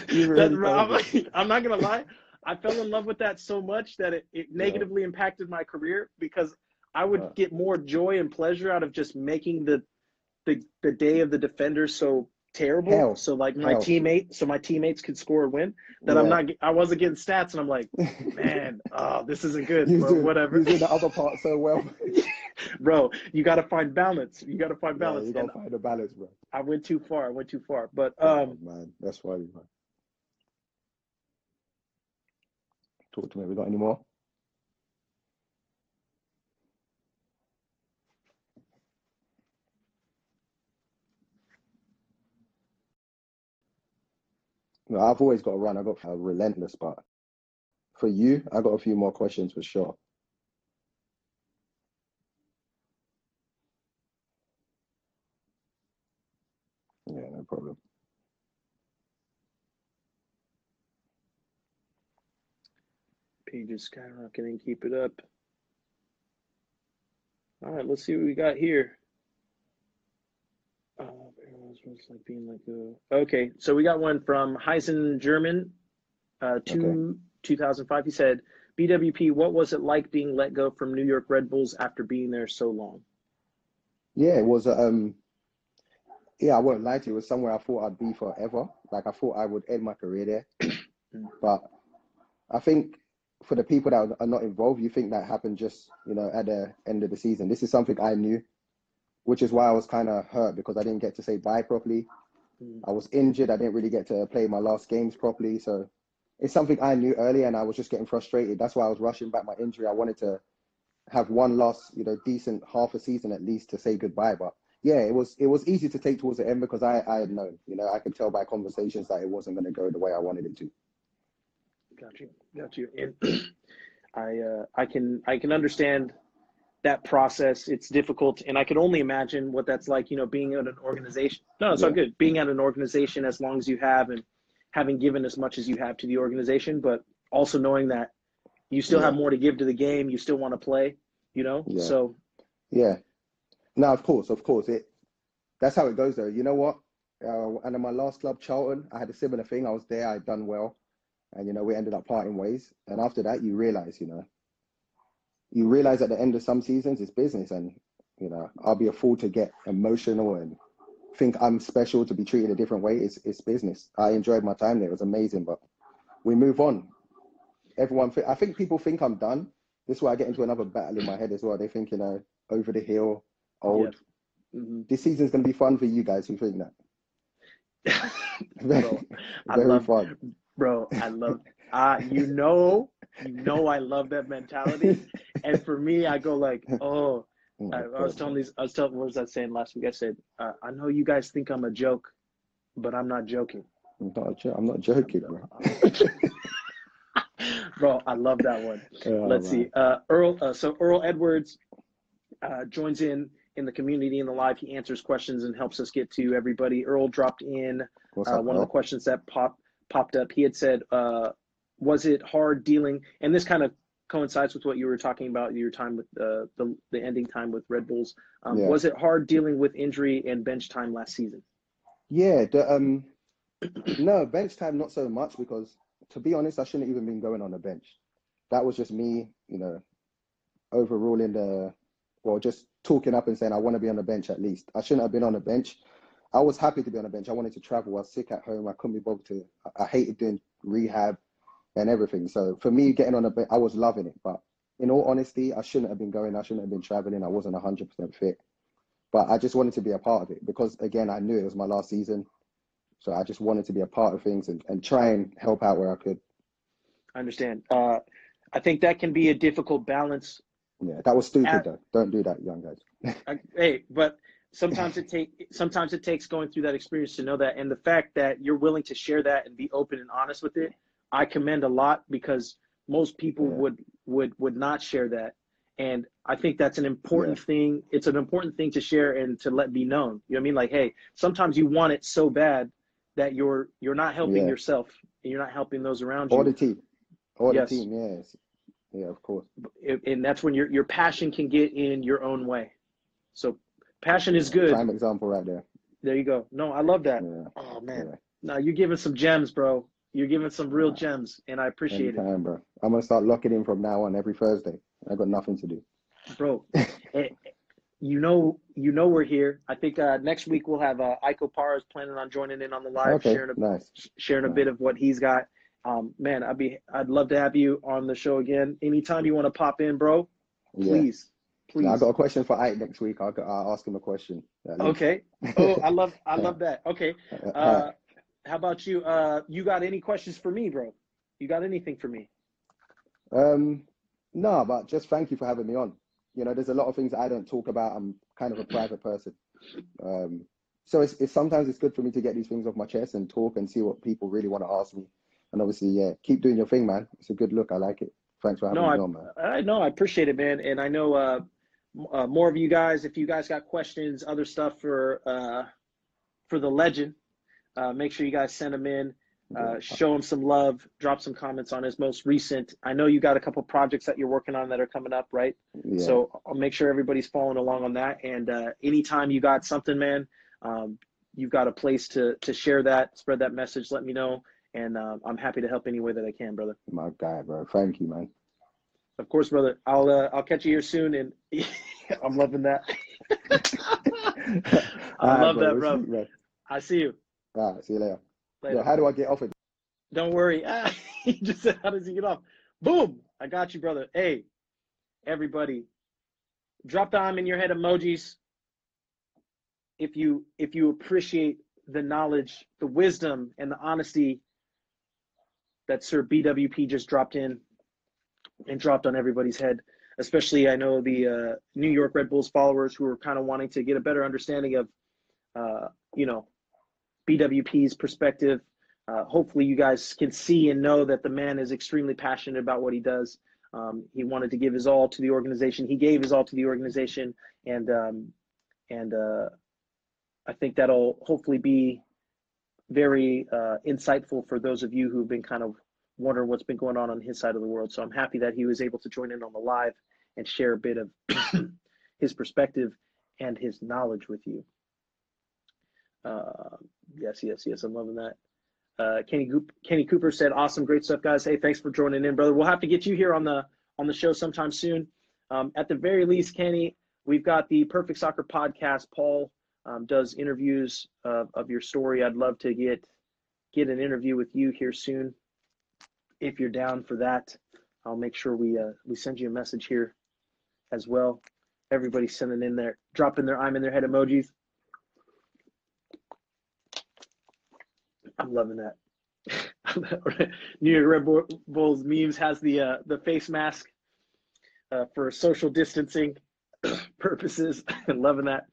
You've already told me. I'm, not gonna lie. I fell in love with that so much that it, it negatively impacted my career because I would Uh. get more joy and pleasure out of just making the the, the day of the defender so terrible. Hell. So like my Hell. teammate, so my teammates could score and win. That I'm not. I wasn't getting stats, and I'm like, man, oh, this isn't good. But doing, whatever. You're doing the other part so well. bro you got to find balance you got to find Yeah, balance you gotta find the balance, bro. i went too far i went too far but Oh, um man, that's funny, man. Talk to me. We got any more? No, I've always got to run. I've got a relentless, but for you, I got a few more questions for sure. Yeah, no problem. page is skyrocketing keep it up all right let's see what we got here like being like a okay so we got one from heisen german uh two 2005 he said bwp what was it like being let go from new york red bulls after being there so long Yeah, it was. Um, yeah, I won't lie to you. It was somewhere I thought I'd be forever. Like I thought I would end my career there. but I think for the people that are not involved, you think that happened just you know at the end of the season. This is something I knew, which is why I was kind of hurt because I didn't get to say bye properly. Mm. I was injured. I didn't really get to play my last games properly. So it's something I knew earlier, and I was just getting frustrated. That's why I was rushing back my injury. I wanted to have one last, you know, decent half a season at least to say goodbye. But yeah, it was it was easy to take towards the end because I I had known, you know, I could tell by conversations that it wasn't going to go the way I wanted it to. Got you. Got you. And I uh, I can I can understand that process. It's difficult, and I can only imagine what that's like. You know, being at an organization. No, it's all good. Being at an organization as long as you have, and having given as much as you have to the organization, but also knowing that you still Yeah. have more to give to the game. You still want to play. You know. Yeah. So Yeah. No, of course, of course. It that's how it goes though. You know what? Uh, and in my last club, Charlton, I had a similar thing. I was there, I'd done well, and you know we ended up parting ways. And after that, you realize, you know, you realize at the end of some seasons it's business, and you know I'll be a fool to get emotional and think I'm special to be treated a different way. It's it's business. I enjoyed my time there; it was amazing, but we move on. Everyone, I think people think I'm done. This is why I get into another battle in my head as well. They think, you know, over the hill, old. Yeah. Mm-hmm. This season's going to be fun for you guys who think that. bro, I Very love, fun. bro. I love. Uh, you know, you know, I love that mentality. And for me, I go like, oh, Oh, I, I was telling these. I was telling. What was I saying last week? I said, uh, I know you guys think I'm a joke, but I'm not joking. I'm not, jo- I'm not joking, bro. bro, I love that one. Oh, Let's man. see. Uh, Earl. Uh, so Earl Edwards uh, joins in in the community in the live. He answers questions and helps us get to everybody. Earl dropped in uh, up, one of the questions that popped popped up. He had said, uh, "Was it hard dealing?" And this kind of coincides with what you were talking about your time with uh, the the ending time with Red Bulls. Um, Yeah. Was it hard dealing with injury and bench time last season? Yeah, the, um, no, bench time, not so much because to be honest, I shouldn't even been going on the bench. That was just me, you know, overruling the, well, just talking up and saying I want to be on the bench at least. I shouldn't have been on the bench. I was happy to be on the bench. I wanted to travel. I was sick at home. I couldn't be bothered to. I I hated doing rehab and everything. So for me, getting on a bit, I was loving it. But in all honesty, I shouldn't have been going. I shouldn't have been traveling. I wasn't 100% fit. But I just wanted to be a part of it because, again, I knew it was my last season. So I just wanted to be a part of things and, and try and help out where I could. I understand. Uh, I think that can be a difficult balance. Yeah, that was stupid At- though. Don't do that, young guys. I, hey, but sometimes it take sometimes it takes going through that experience to know that, and the fact that you're willing to share that and be open and honest with it, I commend a lot because most people Yeah. would would would not share that, and I think that's an important thing. It's an important thing to share and to let be known. You know what I mean? Like, hey, sometimes you want it so bad that you're you're not helping Yeah. yourself and you're not helping those around Or you. the team. Or Yes. the team, yes. Yeah, of course. And that's when your your passion can get in your own way. So passion is good. Prime example right there. There you go. No, I love that. Yeah. Oh man, yeah. no, you're giving some gems, bro. You're giving some real gems, and I appreciate it, Anytime, bro. I'm gonna start locking in from now on every Thursday. I got nothing to do. bro. Eh, you know, you know we're here. I think uh, next week we'll have uh, Ike Opara's planning on joining in on the live, okay, sharing a nice. sharing a bit of what he's got. Um, man, I'd be I'd love to have you on the show again. Anytime you want to pop in, bro, Yeah. please, please. I got a question for Ike next week. I'll, I'll ask him a question. Okay. Oh, I love I love that. Okay. Uh, how about you? Uh, you got any questions for me, bro? You got anything for me? Um, no, but just thank you for having me on. You know, there's a lot of things I don't talk about. I'm kind of a private person. Um, so it's, it's sometimes it's good for me to get these things off my chest and talk and see what people really want to ask me. And obviously, yeah, keep doing your thing, man. It's a good look. I like it. Thanks for having No, me I, on, man. I know. I appreciate it, man. And I know uh, uh, more of you guys, if you guys got questions, other stuff for uh, for the legend, uh, make sure you guys send them in. Uh, show him some love. Drop some comments on his most recent. I know you got a couple projects that you're working on that are coming up, right? Yeah. So I'll make sure everybody's following along on that. And uh, anytime you got something, man, um, you've got a place to to share that, spread that message. Let me know, and uh, I'm happy to help any way that I can, brother. my guy, bro. Thank you, man. Of course, brother. I'll uh, I'll catch you here soon, and I'm loving that. I love that, we'll bro. speak, man. I see you All right, see you later. later. Yo, how do I get off it? Don't worry. Ah, he just said, "How does he get off?" Boom! I got you, brother. Hey, everybody, drop the "I'm in your head" emojis if you if you appreciate the knowledge, the wisdom, and the honesty that Sir BWP just dropped in and dropped on everybody's head. Especially, I know the uh, New York Red Bulls followers who are kind of wanting to get a better understanding of, uh, you know, BWP's perspective. Uh, hopefully, you guys can see and know that the man is extremely passionate about what he does. Um, he wanted to give his all to the organization. He gave his all to the organization, and um, and uh, I think that'll hopefully be very uh, insightful for those of you who've been kind of wondering what's been going on on his side of the world. So I'm happy that he was able to join in on the live and share a bit of his perspective and his knowledge with you. Uh, yes, yes, yes. I'm loving that. Uh, Kenny Goop, Kenny Cooper said, "Awesome, great stuff, guys. Hey, thanks for joining in, brother. We'll have to get you here on the on the show sometime soon. Um, at the very least, Kenny, we've got the Perfect Soccer podcast. Paul um, does interviews of, of your story. I'd love to get get an interview with you here soon. If you're down for that, I'll make sure we uh, we send you a message here as well. Everybody's sending in there, dropping their I'm in their head emojis. I'm loving that. New York Red Bulls memes has the uh, the face mask uh, for social distancing purposes. loving that.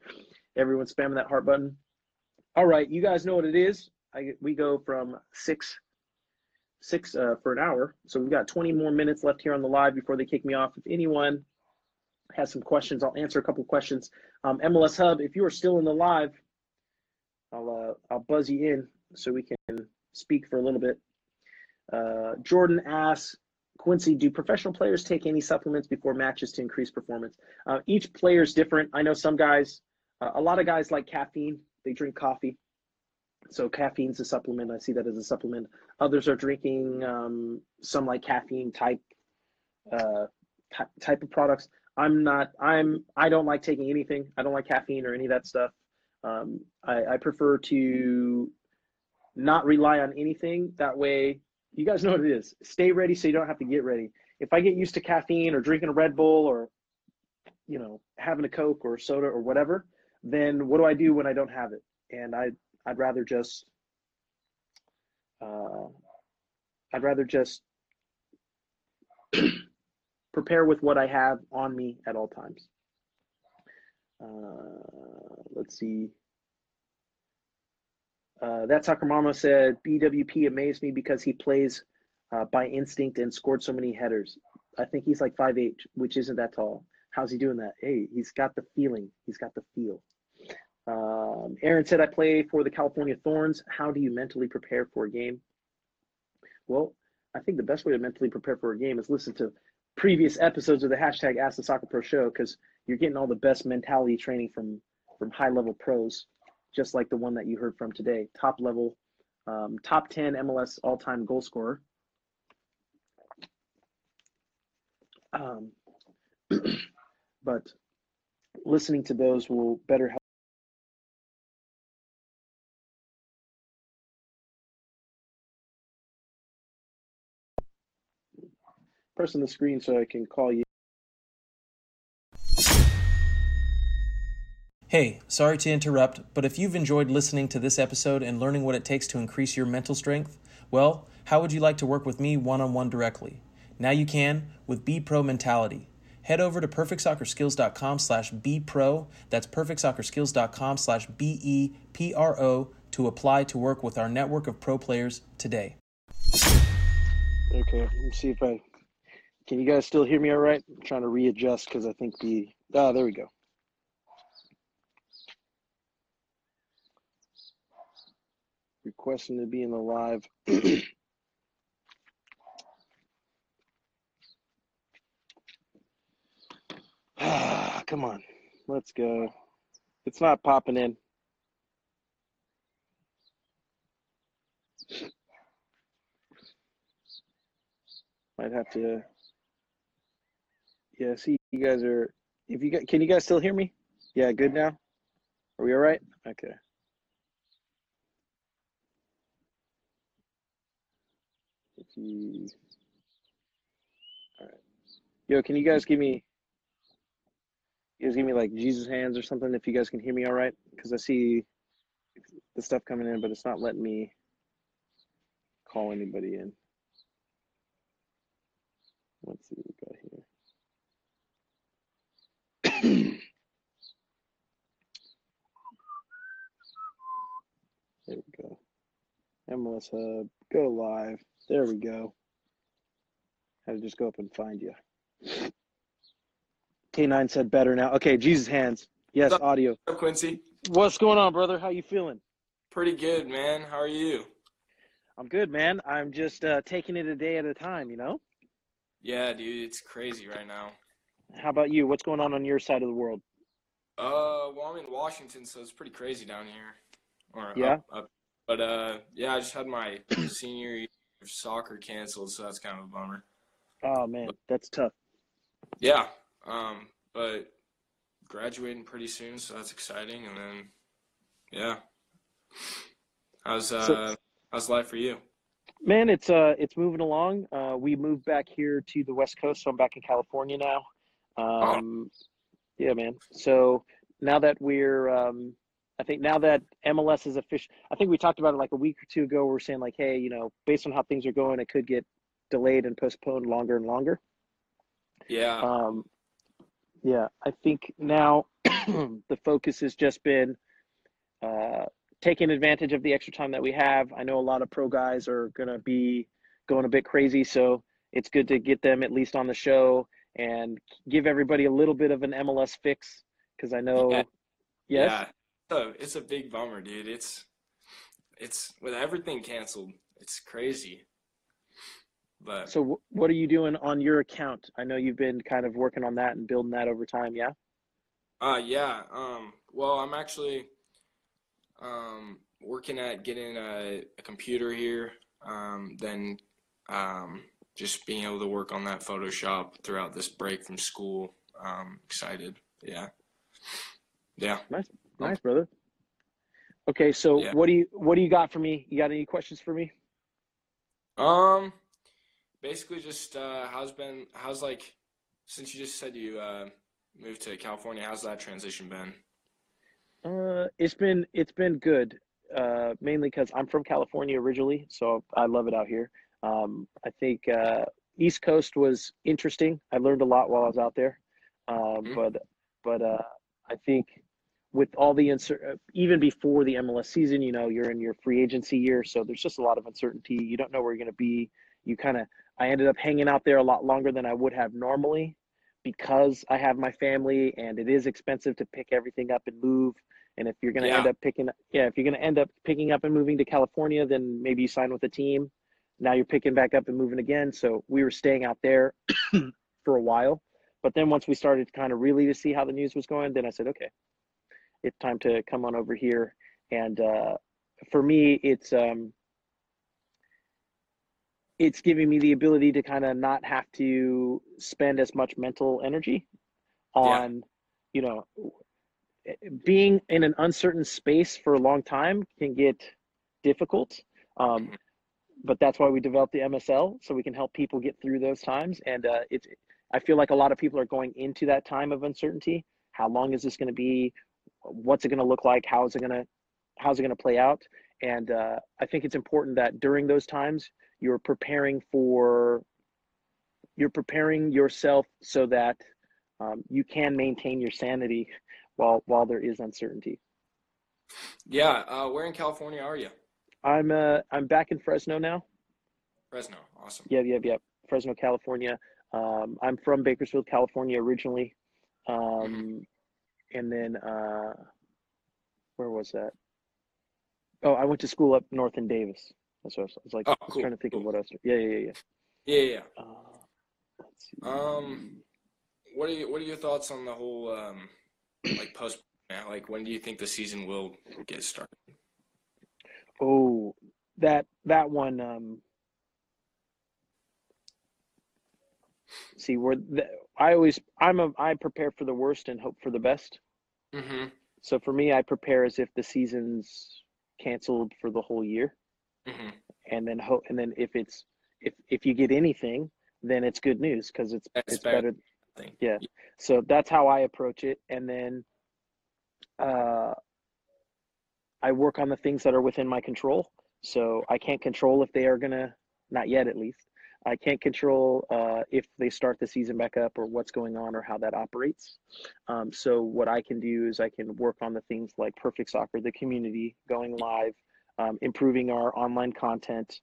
Everyone spamming that heart button. All right, you guys know what it is. I, we go from six six uh, for an hour, so we've got 20 more minutes left here on the live before they kick me off. If anyone has some questions, I'll answer a couple questions. Um, MLS Hub, if you are still in the live, I'll uh, I'll buzz you in so we can speak for a little bit. Uh, Jordan asks, Quincy, do professional players take any supplements before matches to increase performance? Uh, each player is different. I know some guys, uh, a lot of guys like caffeine. They drink coffee. So caffeine's a supplement. I see that as a supplement. Others are drinking um, some like caffeine type uh, type of products. I'm not. I'm. I don't like taking anything. I don't like caffeine or any of that stuff. Um, I, I prefer to not rely on anything. That way, you guys know what it is. Stay ready so you don't have to get ready. If I get used to caffeine or drinking a Red Bull or, you know, having a Coke or soda or whatever, then what do I do when I don't have it? And I, I'd rather just, uh, I'd rather just prepare with what I have on me at all times. Uh, let's see. Uh, that soccer mama said BWP amazed me because he plays uh, by instinct and scored so many headers. I think he's like 5'8", which isn't that tall. How's he doing that? Hey, he's got the feeling. He's got the feel. Um, Aaron said, I play for the California Thorns. How do you mentally prepare for a game? Well, I think the best way to mentally prepare for a game is listen to previous episodes of the hashtag Ask the Soccer Pro Show because you're getting all the best mentality training from from high level pros just like the one that you heard from today. Top level, um, top 10 MLS all time goal scorer. Um, but listening to those will better help. Press on the screen so I can call you. Hey, sorry to interrupt, but if you've enjoyed listening to this episode and learning what it takes to increase your mental strength, well, how would you like to work with me one on one directly? Now you can with B Pro Mentality. Head over to perfectsoccerskills.com slash be pro. That's perfectsoccerskills.com slash B E P R O to apply to work with our network of pro players today. Okay, let me see if I can. You guys still hear me all right? I'm trying to readjust because I think the. Ah, there we go. Requesting to be in the live. ah, come on. Let's go. It's not popping in. Might have to. Yeah, see, you guys are. If you can you guys still hear me? Yeah, good now. Are we all right? Okay. Yo, can you guys give me, you guys give me like Jesus hands or something if you guys can hear me all right? Because I see the stuff coming in, but it's not letting me call anybody in. Let's see what we got here. there we go. MLS Hub, go live. There we go. Had to just go up and find you. K9 said better now. Okay, Jesus hands. Yes, What's up, audio. What's up, Quincy? What's going on, brother? How you feeling? Pretty good, man. How are you? I'm good, man. I'm just uh, taking it a day at a time, you know? Yeah, dude, it's crazy right now. How about you? What's going on on your side of the world? Uh, well, I'm in Washington, so it's pretty crazy down here. or Yeah. up, up. But uh, yeah, I just had my senior year of soccer canceled, so that's kind of a bummer. Oh man, that's tough. Yeah, um, but graduating pretty soon, so that's exciting. And then, yeah, how's uh, So- how's life for you? Man, it's uh it's moving along. Uh we moved back here to the West Coast, so I'm back in California now. Um yeah, man. So now that we're um I think now that MLS is official I think we talked about it like a week or two ago, we are saying like, hey, you know, based on how things are going, it could get delayed and postponed longer and longer. Yeah, Um, yeah, I think now the focus has just been uh, taking advantage of the extra time that we have. I know a lot of pro guys are going to be going a bit crazy, so it's good to get them at least on the show and give everybody a little bit of an MLS fix because I know, Yeah. yes, yeah. So it's a big bummer, dude. It's it's with everything canceled. It's crazy. But So, wh- what are you doing on your account? I know you've been kind of working on that and building that over time. Yeah. Uh yeah. Um well I'm actually um working at getting a, a computer here. Um then um just being able to work on that Photoshop throughout this break from school. Um excited. Yeah. Yeah. Nice, brother. Okay, so Yeah. what do you what do you got for me? You got any questions for me? Um basically just uh how's been how's like since you just said you uh moved to California, how's that transition been? Uh, it's been it's been good. Uh, mainly because I'm from California originally, so I love it out here. Um, I think uh, East Coast was interesting. I learned a lot while I was out there. Um, Mhm. but but uh, I think with all the uncer- uh, even before the MLS season, you know, you're in your free agency year, so there's just a lot of uncertainty. You don't know where you're going to be. You kind of I ended up hanging out there a lot longer than I would have normally because I have my family and it is expensive to pick everything up and move. And if you're going to Yeah. end up picking, yeah, if you're going to end up picking up and moving to California, then maybe you sign with a team. Now you're picking back up and moving again. So we were staying out there for a while. But then once we started to kind of really to see how the news was going, then I said, okay, it's time to come on over here. And uh, for me, it's um, it's giving me the ability to kind of not have to spend as much mental energy on, you know, being in an uncertain space for a long time can get difficult. Um, but that's why we developed the MSL so we can help people get through those times. And uh, it's, I feel like a lot of people are going into that time of uncertainty. How long is this going to be? What's it going to look like? How is it going to, how's it going to play out? And uh, I think it's important that during those times you're preparing for, you're preparing yourself so that um, you can maintain your sanity while while there is uncertainty. Yeah, uh where in California are you? I'm uh I'm back in Fresno now. Fresno. Awesome. Yeah, yeah, yeah. Fresno, California. Um, I'm from Bakersfield, California originally, um, and then uh, where was that? Oh, I went to school up north in Davis. That's what I was, I was like. Oh, I was trying to think of what else. Yeah, yeah, yeah, yeah. Yeah, yeah. Uh. Um, what are you, what are your thoughts on the whole um like post like when do you think the season will get started? Oh, that that one. Um, see, where the, I always I'm a I prepare for the worst and hope for the best. Mm-hmm. So for me, I prepare as if the season's canceled for the whole year, Mm-hmm. and then hope. And then if it's if if you get anything, then it's good news because it's That's it's better. Thing. Yeah. So that's how I approach it, and then uh, I work on the things that are within my control. So I can't control if they are gonna, not yet at least. I can't control uh, if they start the season back up or what's going on or how that operates. Um, so what I can do is I can work on the things like Perfect Soccer, the community going live, um, improving our online content,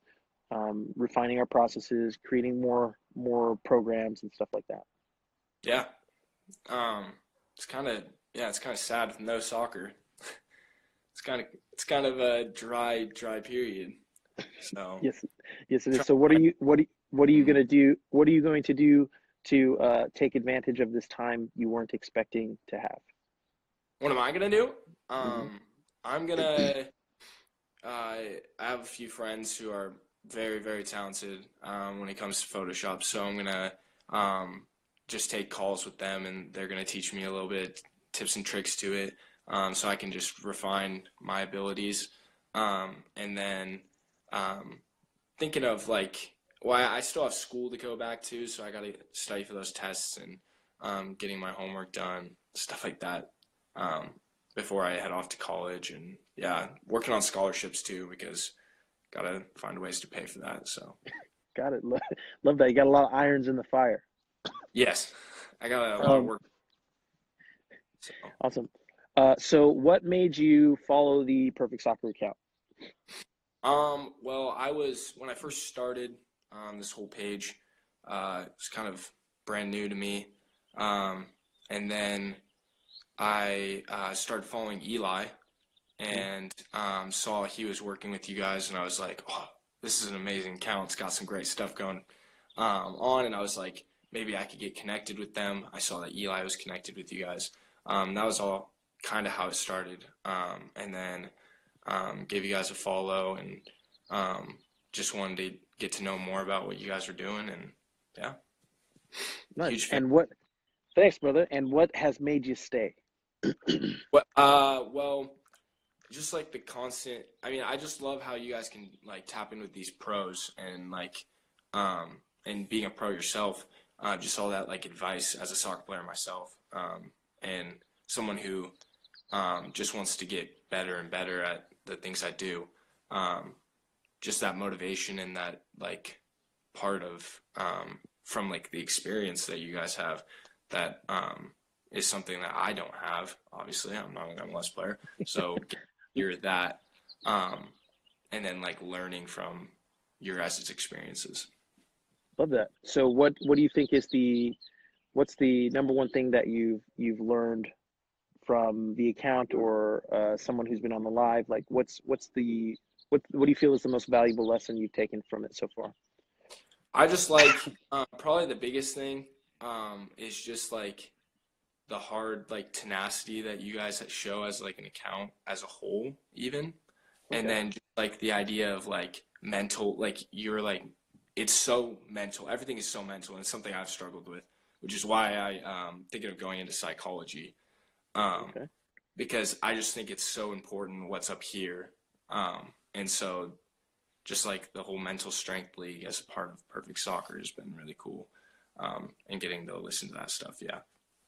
um, refining our processes, creating more more programs and stuff like that. Yeah. Um, it's kind of yeah, it's kind of sad with no soccer. it's kind of it's kind of a dry dry period. So Yes, yes, it is. So what are you what are, what are you going to do? What are you going to do to uh, take advantage of this time you weren't expecting to have? what am I gonna do? Um, I'm gonna uh, I have a few friends who are very, very talented um, when it comes to Photoshop. So I'm gonna um, just take calls with them, and they're gonna teach me a little bit tips and tricks to it, um, so I can just refine my abilities. Um, and then um, thinking of like, well, I still have school to go back to, so I gotta study for those tests and um, getting my homework done, stuff like that, um, before I head off to college. And yeah, working on scholarships too because gotta find ways to pay for that. So Got it. Love, love that. You got a lot of irons in the fire. yes, I got a lot of Um, work. So, Awesome. Uh, so, what made you follow the Perfect Soccer account? um, well, I was when I first started um, this whole page, uh, was kind of brand new to me, um, and then I uh, started following Eli, and um, saw he was working with you guys, and I was like, oh, this is an amazing account. It's got some great stuff going um, on, and I was like, maybe I could get connected with them. I saw that Eli was connected with you guys. Um, that was all kind of how it started, um, and then gave you guys a follow, and just wanted to get to know more about what you guys are doing, and yeah, Nice. And what? Thanks, brother. And what has made you stay? Well, uh, well, just like the constant. I mean, I just love how you guys can like tap in with these pros and like, um, and being a pro yourself. Uh, just all that like advice as a soccer player myself, um, and someone who um, just wants to get better and better at the things I do. Um, just that motivation and that like part of um, from like the experience that you guys have that um, is something that I don't have. Obviously, I'm not an MLS player, so you're that, um, and then like learning from your guys' experiences. Love that. So, what what do you think is the what's the number one thing that you've you've learned from the account or uh, someone who's been on the live? Like, what's what's the what what do you feel is the most valuable lesson you've taken from it so far? I just like um, probably the biggest thing um, is just like the hard like tenacity that you guys show as like an account as a whole, even, and then just, like the idea of like mental, like you're like it's so mental. Everything is so mental, and it's something I've struggled with, which is why I um, thinking of going into psychology, um, Okay. because I just think it's so important what's up here, um, and so just like the whole mental strength league as a part of Perfect Soccer has been really cool, um, and getting to listen to that stuff. Yeah.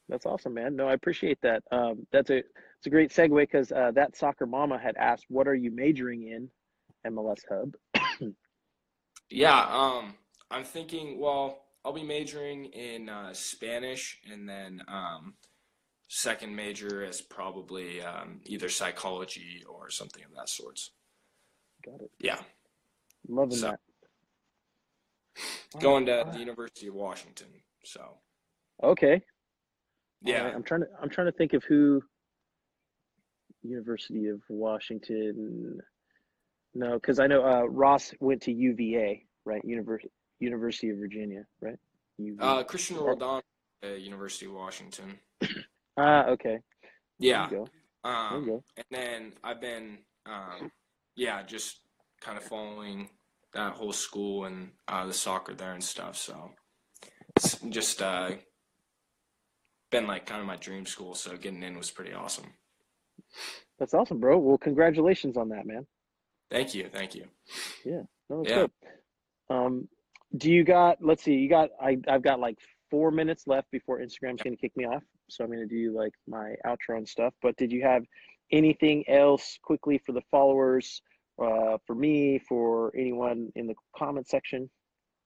That's awesome, man. No, I appreciate that. Um, that's a it's a great segue because uh, that soccer mama had asked, "What are you majoring in?" MLS Hub. Yeah, um, I'm thinking, well, I'll be majoring in uh, Spanish and then um, second major is probably um, either psychology or something of that sorts. Got it. Yeah, Loving So- that. going to the University of Washington. So, Okay. Yeah, right, I'm trying to I'm trying to think of who University of Washington. No, because I know uh, Ross went to UVA, right? University University of Virginia, right? UVA. uh, Christian Roldan, uh, University of Washington. ah, okay. Yeah, There you go. There you um, go. and then I've been, um, yeah, just kind of following that whole school and uh, the soccer there and stuff. So it's just uh, been like kind of my dream school. So getting in was pretty awesome. That's awesome, bro. Well, congratulations on that, man. Thank you, thank you. Yeah. No, Yeah. good. Um, do you got? Let's see. You got? I I've got like four minutes left before Instagram's going to kick me off. So I'm going to do like my outro and stuff. But did you have anything else quickly for the followers? Uh, for me, for anyone in the comment section.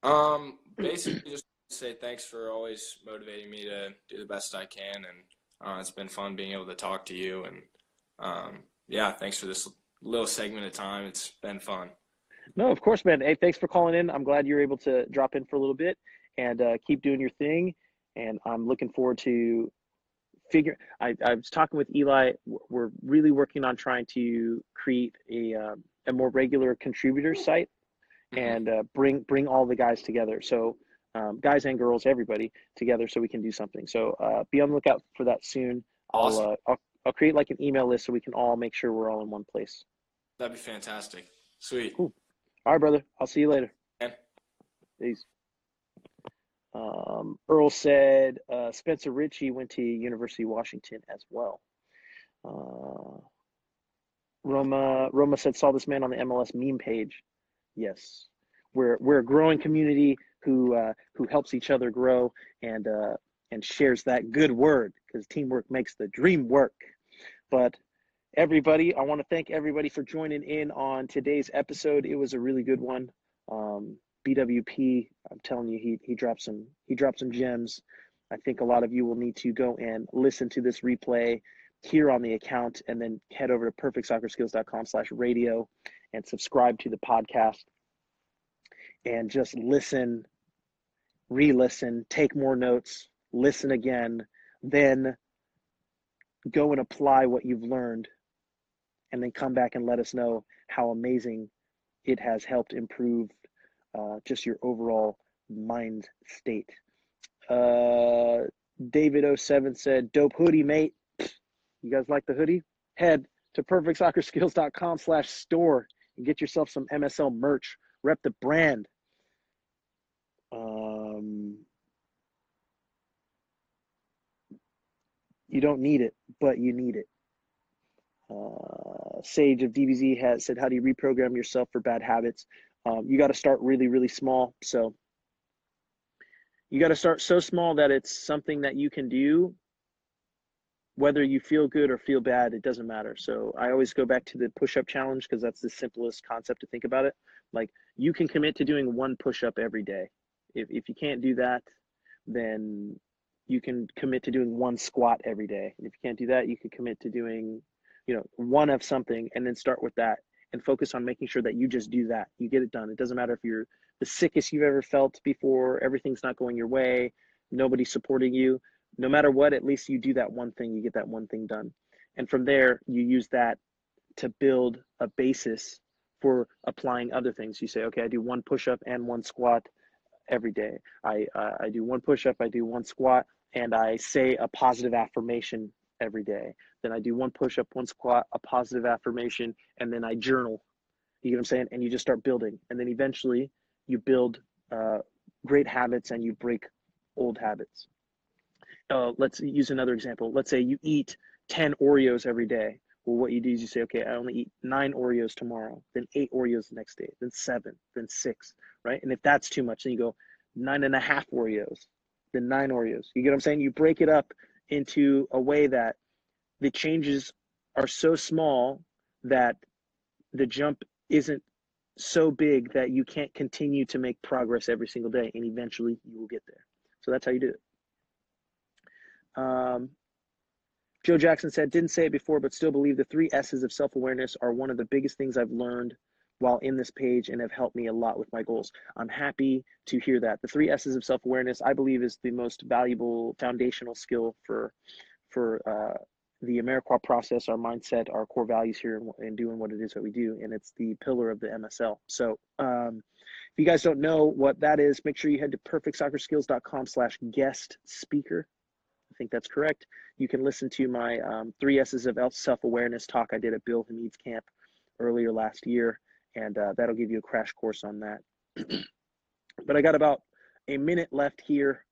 Um, basically just say thanks for always motivating me to do the best I can, and uh, it's been fun being able to talk to you. And um, yeah, thanks for this little segment of time. It's been fun. No, of course, man. Hey, thanks for calling in. I'm glad you're able to drop in for a little bit and uh, keep doing your thing. And I'm looking forward to figure. I, I was talking with Eli. We're really working on trying to create a um, a more regular contributor site Mhm. and uh, bring bring all the guys together. So um, guys and girls, everybody together, so we can do something. So uh, be on the lookout for that soon. Awesome. I'll, uh, I'll I'll create like an email list so we can all make sure we're all in one place. That'd be fantastic. Sweet. Cool. All right, brother. I'll see you later. Yeah. Peace. Um, Earl said uh, Spencer Richey went to University of Washington as well. Uh, Roma Roma said saw this man on the MLS meme page. Yes, we're we're a growing community who uh, who helps each other grow and uh, and shares that good word because teamwork makes the dream work. But everybody, I want to thank everybody for joining in on today's episode. It was a really good one. Um, BWP, I'm telling you, he he dropped some he dropped some gems. I think a lot of you will need to go and listen to this replay here on the account and then head over to perfectsoccerskills.com slash radio and subscribe to the podcast and just listen re-listen take more notes listen again then go and apply what you've learned and then come back and let us know how amazing it has helped improve uh, just your overall mind state uh, david07 said dope hoodie mate you guys like the hoodie? Head to perfectsoccerskills.com slash store and get yourself some MSL merch. Rep the brand. Um, you don't need it, but you need it. Uh, Sage of DBZ has said, How do you reprogram yourself for bad habits? Um, you got to start really, really small. So you got to start so small that it's something that you can do whether you feel good or feel bad, it doesn't matter. So I always go back to the push up challenge because that's the simplest concept to think about it. Like you can commit to doing one push up every day. If, if you can't do that, then you can commit to doing one squat every day. And if you can't do that, you can commit to doing, you know, one of something and then start with that and focus on making sure that you just do that. You get it done. It doesn't matter if you're the sickest you've ever felt before, everything's not going your way, nobody's supporting you no matter what, at least you do that one thing, you get that one thing done. And from there, you use that to build a basis for applying other things. You say, okay, I do one push up and one squat every day. I, uh, I do one push up, I do one squat, and I say a positive affirmation every day. Then I do one push up, one squat, a positive affirmation, and then I journal. You get what I'm saying? And you just start building. And then eventually you build uh, great habits and you break old habits uh, let's use another example. Let's say you eat 10 Oreos every day. Well, what you do is you say, okay, I only eat nine Oreos tomorrow, then eight Oreos the next day, then seven, then six, right? And if that's too much, then you go nine and a half Oreos, then nine Oreos. You get what I'm saying? You break it up into a way that the changes are so small that the jump isn't so big that you can't continue to make progress every single day and eventually you will get there. So that's how you do it. Um, Joe Jackson said, didn't say it before, but still believe the three S's of self awareness are one of the biggest things I've learned while in this page and have helped me a lot with my goals. I'm happy to hear that. The three S's of self awareness, I believe, is the most valuable foundational skill for for uh, the AmeriCorps process, our mindset, our core values here, and, doing what it is that we do. And it's the pillar of the MSL. So, um, if you guys don't know what that is, make sure you head to perfectsoccerskills.com slash guest speaker I think that's correct. You can listen to my um, three S's of self awareness talk I did at Bill Hamid's camp earlier last year, and uh, that'll give you a crash course on that. but I got about a minute left here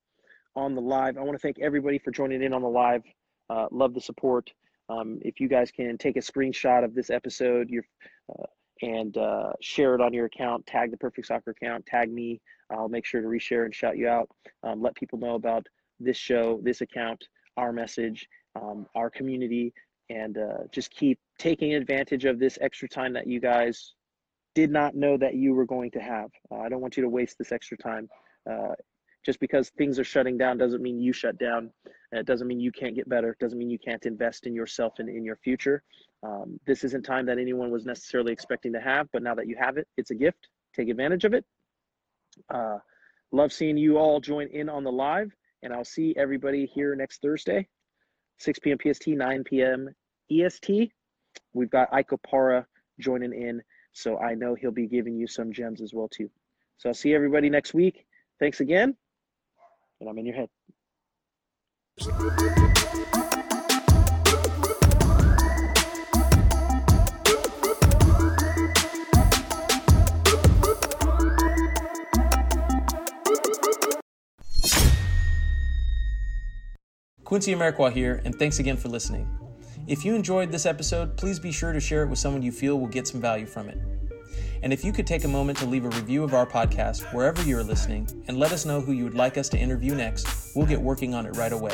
on the live. I want to thank everybody for joining in on the live. Uh, love the support. Um, if you guys can take a screenshot of this episode your, uh, and uh, share it on your account, tag the Perfect Soccer account, tag me. I'll make sure to reshare and shout you out. Um, let people know about this show, this account, our message, um, our community, and uh, just keep taking advantage of this extra time that you guys did not know that you were going to have. Uh, I don't want you to waste this extra time. Uh, just because things are shutting down doesn't mean you shut down. It doesn't mean you can't get better. It doesn't mean you can't invest in yourself and in your future. Um, this isn't time that anyone was necessarily expecting to have, but now that you have it, it's a gift. Take advantage of it. Uh, love seeing you all join in on the live. And I'll see everybody here next Thursday, 6 p.m. PST, 9 p.m. EST. We've got Ike Opara joining in, so I know he'll be giving you some gems as well too. So I'll see everybody next week. Thanks again. And I'm in your head. Quincy Amarikwa here, and thanks again for listening. If you enjoyed this episode, please be sure to share it with someone you feel will get some value from it. And if you could take a moment to leave a review of our podcast wherever you're listening and let us know who you would like us to interview next, we'll get working on it right away.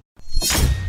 you.